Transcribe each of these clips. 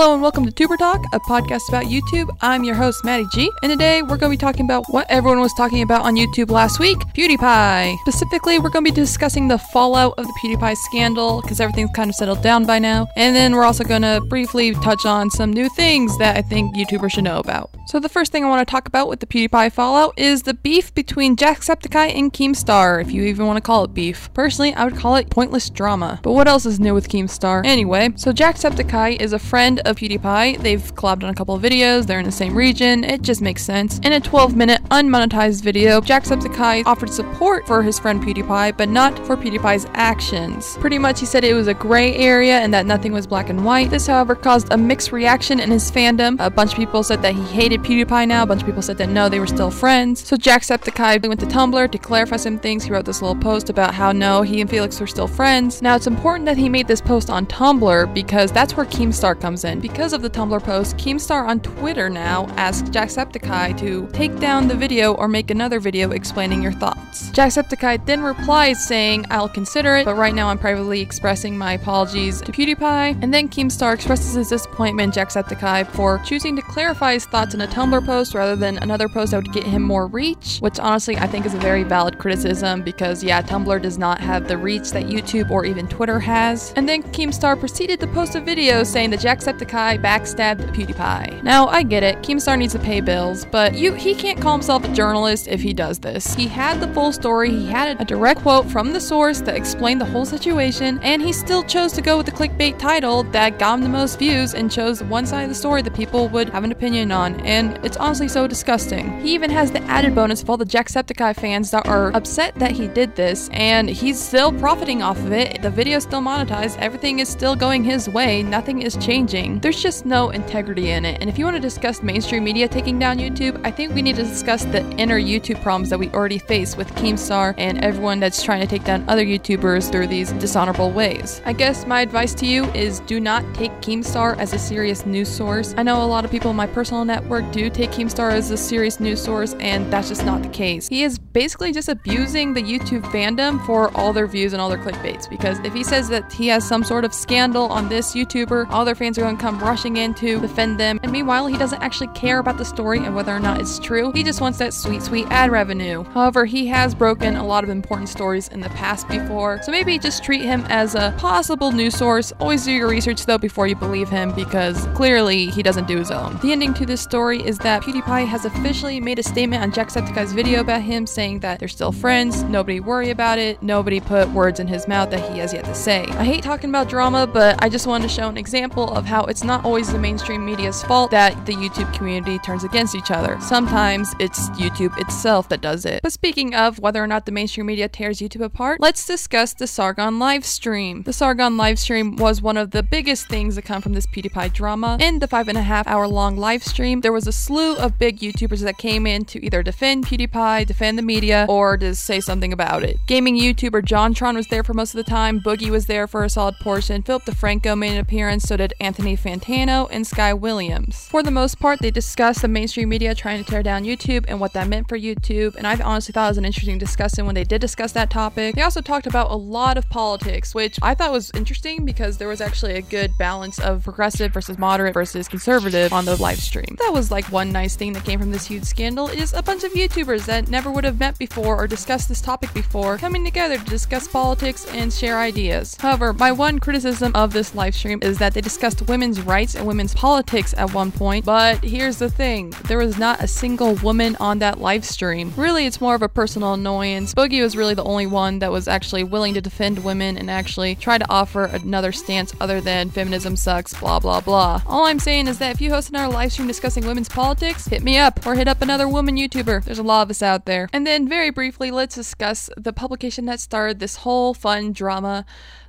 Hello and welcome to Tuber Talk, a podcast about YouTube. I'm your host, Maddie G, and today we're going to be talking about what everyone was talking about on YouTube last week PewDiePie. Specifically, we're going to be discussing the fallout of the PewDiePie scandal because everything's kind of settled down by now. And then we're also going to briefly touch on some new things that I think YouTubers should know about. So, the first thing I want to talk about with the PewDiePie fallout is the beef between Jacksepticeye and Keemstar, if you even want to call it beef. Personally, I would call it pointless drama. But what else is new with Keemstar? Anyway, so Jacksepticeye is a friend of PewDiePie. They've collabed on a couple of videos, they're in the same region, it just makes sense. In a 12 minute unmonetized video, Jacksepticeye offered support for his friend PewDiePie, but not for PewDiePie's actions. Pretty much, he said it was a gray area and that nothing was black and white. This, however, caused a mixed reaction in his fandom. A bunch of people said that he hated PewDiePie now, a bunch of people said that no, they were still friends. So Jacksepticeye went to Tumblr to clarify some things. He wrote this little post about how no, he and Felix were still friends. Now, it's important that he made this post on Tumblr because that's where Keemstar comes in. Because of the Tumblr post, Keemstar on Twitter now asked Jacksepticeye to take down the video or make another video explaining your thoughts. Jacksepticeye then replies saying, I'll consider it, but right now I'm privately expressing my apologies to PewDiePie. And then Keemstar expresses his disappointment in Jacksepticeye for choosing to clarify his thoughts in a Tumblr post rather than another post that would get him more reach, which honestly I think is a very valid criticism because yeah, Tumblr does not have the reach that YouTube or even Twitter has. And then Keemstar proceeded to post a video saying that Jacksepticeye backstabbed PewDiePie. Now, I get it, Keemstar needs to pay bills, but you he can't call himself a journalist if he does this. He had the full story, he had a direct quote from the source that explained the whole situation, and he still chose to go with the clickbait title that got him the most views and chose one side of the story that people would have an opinion on, and it's honestly so disgusting. He even has the added bonus of all the Jacksepticeye fans that are upset that he did this, and he's still profiting off of it. The video's still monetized, everything is still going his way, nothing is changing. There's just no integrity in it. And if you want to discuss mainstream media taking down YouTube, I think we need to discuss the inner YouTube problems that we already face with Keemstar and everyone that's trying to take down other YouTubers through these dishonorable ways. I guess my advice to you is do not take Keemstar as a serious news source. I know a lot of people in my personal network do take Keemstar as a serious news source, and that's just not the case. He is basically just abusing the YouTube fandom for all their views and all their clickbaits because if he says that he has some sort of scandal on this YouTuber, all their fans are going to come rushing in to defend them. And meanwhile, he doesn't actually care about the story and whether or not it's true. He just wants that sweet, sweet ad revenue. However, he has broken a lot of important stories in the past before, so maybe just treat him as a possible news source. Always do your research though before you believe him because clearly he doesn't do his own. The ending to this story is that PewDiePie has officially made a statement on Jacksepticeye's video about him saying that they're still friends, nobody worry about it, nobody put words in his mouth that he has yet to say. I hate talking about drama, but I just wanted to show an example of how it's not always the mainstream media's fault that the YouTube community turns against each other. Sometimes it's YouTube itself that does it. But speaking of whether or not the mainstream media tears YouTube apart, let's discuss the Sargon live stream. The Sargon live stream was one of the biggest things that come from this PewDiePie drama. In the five and a half hour long live stream, there was a slew of big YouTubers that came in to either defend PewDiePie, defend the media, or to say something about it. Gaming YouTuber JonTron was there for most of the time, Boogie was there for a solid portion, Philip DeFranco made an appearance, so did Anthony Fantano and Sky Williams. For the most part, they discussed the mainstream media trying to tear down YouTube and what that meant for YouTube, and I honestly thought it was an interesting discussion when they did discuss that topic. They also talked about a lot of politics, which I thought was interesting because there was actually a good balance of progressive versus moderate versus conservative on the live stream. That was like one nice thing that came from this huge scandal is a bunch of YouTubers that never would have met before or discussed this topic before coming together to discuss politics and share ideas. However, my one criticism of this live stream is that they discussed women's rights and women's politics at one point, but here's the thing there was not a single woman on that live stream. Really, it's more of a personal annoyance. Boogie was really the only one that was actually willing to defend women and actually try to offer another stance other than feminism sucks, blah blah blah. All I'm saying is that if you host another live stream discussing women's politics, hit me up or hit up another woman YouTuber. There's a lot of us out there. And then, very briefly, let's discuss the publication that started this whole fun drama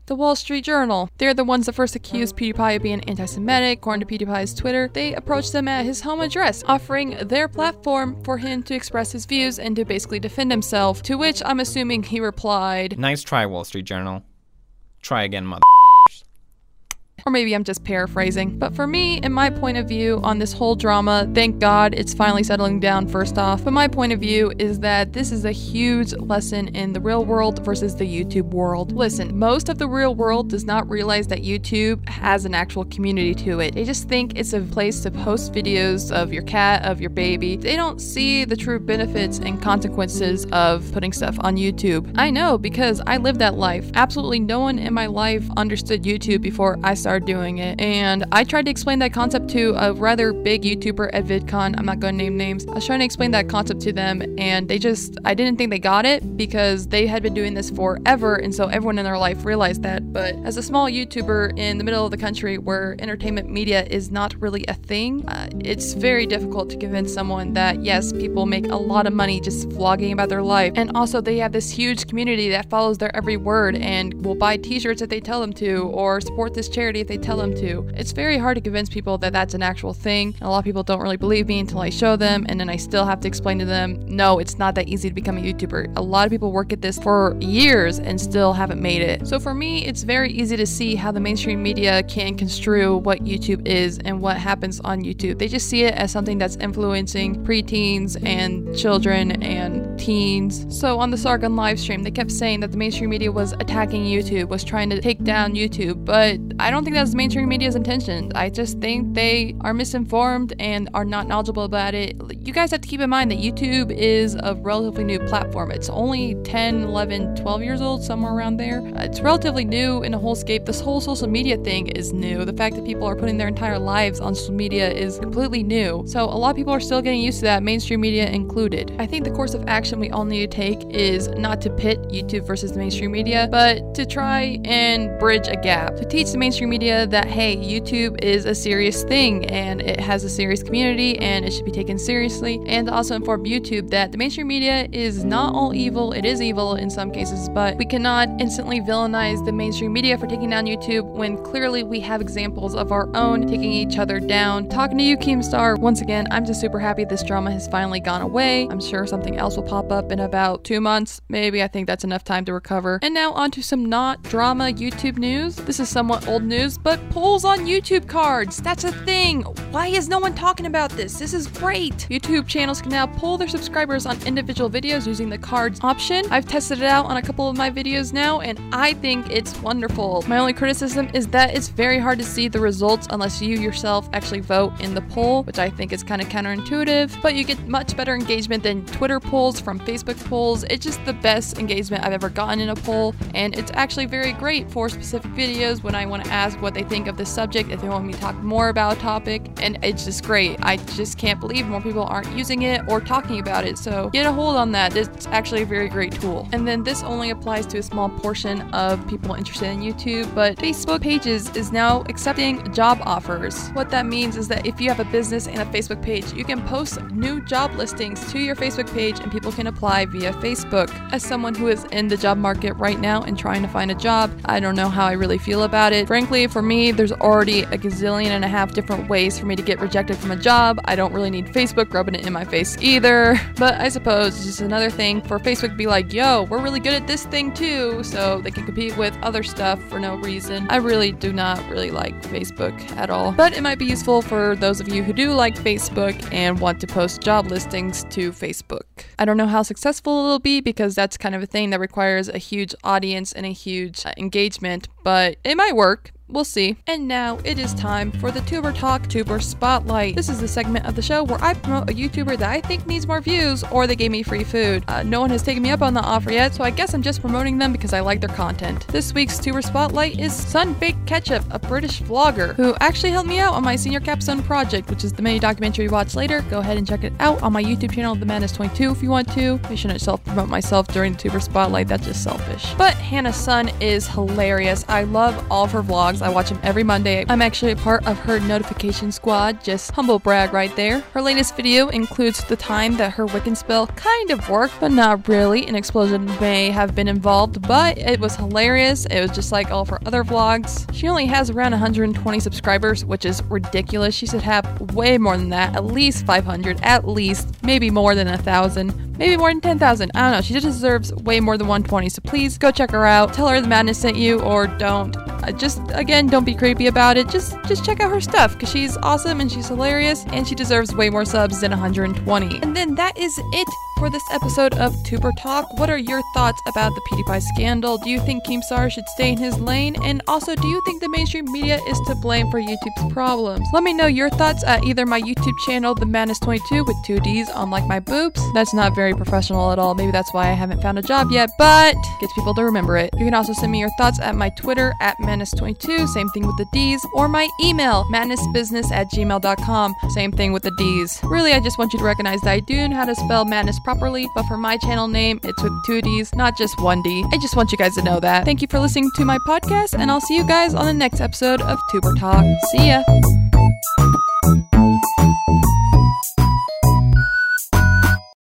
the Wall Street Journal. They're the ones that first accused PewDiePie of being anti Semitic. According to PewDiePie's Twitter, they approached him at his home address, offering their platform for him to express his views and to basically defend himself. To which I'm assuming he replied, Nice try, Wall Street Journal. Try again, mother. Or maybe I'm just paraphrasing. But for me, in my point of view on this whole drama, thank God it's finally settling down first off. But my point of view is that this is a huge lesson in the real world versus the YouTube world. Listen, most of the real world does not realize that YouTube has an actual community to it. They just think it's a place to post videos of your cat, of your baby. They don't see the true benefits and consequences of putting stuff on YouTube. I know because I lived that life. Absolutely no one in my life understood YouTube before I started doing it. And I tried to explain that concept to a rather big YouTuber at VidCon. I'm not going to name names. I was trying to explain that concept to them and they just, I didn't think they got it because they had been doing this forever. And so everyone in their life realized that. But as a small YouTuber in the middle of the country where entertainment media is not really a thing, uh, it's very difficult to convince someone that yes, people make a lot of money just vlogging about their life. And also, they have this huge community that follows their every word and will buy t shirts if they tell them to or support this charity if they tell them to. It's very hard to convince people that that's an actual thing. A lot of people don't really believe me until I show them, and then I still have to explain to them no, it's not that easy to become a YouTuber. A lot of people work at this for years and still haven't made it. So for me, it's very easy to see how the mainstream media can construe what YouTube is and what happens on YouTube. They just see it as something that's influencing preteens and children and teens. So on the Sargon live stream, they kept saying that the mainstream media was attacking YouTube, was trying to take down YouTube, but I don't think that's mainstream media's intention. I just think they are misinformed and are not knowledgeable about it. You guys have to keep in mind that YouTube is a relatively new platform. It's only 10, 11, 12 years old, somewhere around there. Uh, it's relatively new in a whole scape. This whole social media thing is new. The fact that people are putting their entire lives on social media is completely new. So a lot of people are still getting used to that, mainstream media included. I think the course of action we all need to take is not to pit YouTube versus the mainstream media, but to try and bridge a gap. To teach the mainstream media that, hey, YouTube is a serious thing and it has a serious community and it should be taken seriously. And also inform YouTube that the mainstream media is not all evil. It is evil in some cases, but we cannot instantly villainize the mainstream media for taking down YouTube when clearly we have examples of our own taking each other down. Talking to you, Keemstar, once again, I'm just super happy this drama has finally gone away. I'm sure something else will pop up in about two months. Maybe I think that's enough time to recover. And now on to some not drama YouTube news. This is somewhat old news, but polls on YouTube cards. That's a thing. Why is no one talking about this? This is great. YouTube channels can now poll their subscribers on individual videos using the cards option. I've tested it out on a couple of my videos now, and I think it's wonderful. My only criticism is that it's very hard to see the results unless you yourself actually vote in the poll, which I think is kind of counterintuitive, but you get much better engagement than Twitter polls from Facebook polls. It's just the best engagement I've ever gotten in a poll, and it's actually very great for specific videos when I want to ask what they think of the subject, if they want me to talk more about a topic, and it's just great. I just can't believe more people aren't using it or talking about it, so get a hold on that. It's actually a very great tool. And then this only applies to a small portion of people interested in YouTube, but Facebook Pages is now accepting job offers. What that means is that if you have a business and a Facebook page, you can post new job listings to your Facebook page and people can apply via Facebook. As someone who is in the job market right now and trying to find a job, I don't know how I really feel about it. Frankly, for me, there's already a gazillion and a half different ways for me to get rejected from a job. I don't really need Facebook rubbing it in my face either. But I suppose it's just another thing for Facebook to be like, yo, we're really good at this thing too, so they can compete with other stuff for no reason. I really do not really like Facebook at all. But it might be useful for those of you who do like Facebook and want to post job listings to Facebook. I don't know how successful it'll be because that's kind of a thing that requires a huge audience and a huge uh, engagement, but it might work. We'll see. And now it is time for the Tuber Talk Tuber Spotlight. This is the segment of the show where I promote a YouTuber that I think needs more views or they gave me free food. Uh, no one has taken me up on the offer yet, so I guess I'm just promoting them because I like their content. This week's Tuber Spotlight is Sunbaked Ketchup, a British vlogger who actually helped me out on my senior capstone project, which is the mini documentary watch later. Go ahead and check it out on my YouTube channel, The Maddness 22, if you want to. I shouldn't self promote myself during the Tuber Spotlight, that's just selfish. But Hannah Sun is hilarious. I love all of her vlogs. I watch them every Monday. I'm actually a part of her notification squad, just humble brag right there. Her latest video includes the time that her Wiccan spell kind of worked, but not really. An explosion may have been involved, but it was hilarious. It was just like all of her other vlogs. She only has around 120 subscribers, which is ridiculous. She should have way more than that, at least 500, at least, maybe more than a thousand, maybe more than 10,000. I don't know. She just deserves way more than 120, so please go check her out. Tell her the madness sent you, or don't. Just again, don't be creepy about it. Just just check out her stuff because she's awesome and she's hilarious and she deserves way more subs than 120. And then that is it for this episode of Tuber Talk. What are your thoughts about the PewDiePie scandal? Do you think Keemstar should stay in his lane? And also, do you think the mainstream media is to blame for YouTube's problems? Let me know your thoughts at either my YouTube channel, The Maddness22 with two D's on like my boobs. That's not very professional at all. Maybe that's why I haven't found a job yet, but gets people to remember it. You can also send me your thoughts at my Twitter at Maddness22, same thing with the D's, or my email, maddnessbusiness at gmail.com, same thing with the D's. Really, I just want you to recognize that I do know how to spell madness properly, but for my channel name, it's with two D's, not just one D. I just want you guys to know that. Thank you for listening to my podcast, and I'll see you guys on the next episode of Tuber Talk. See ya!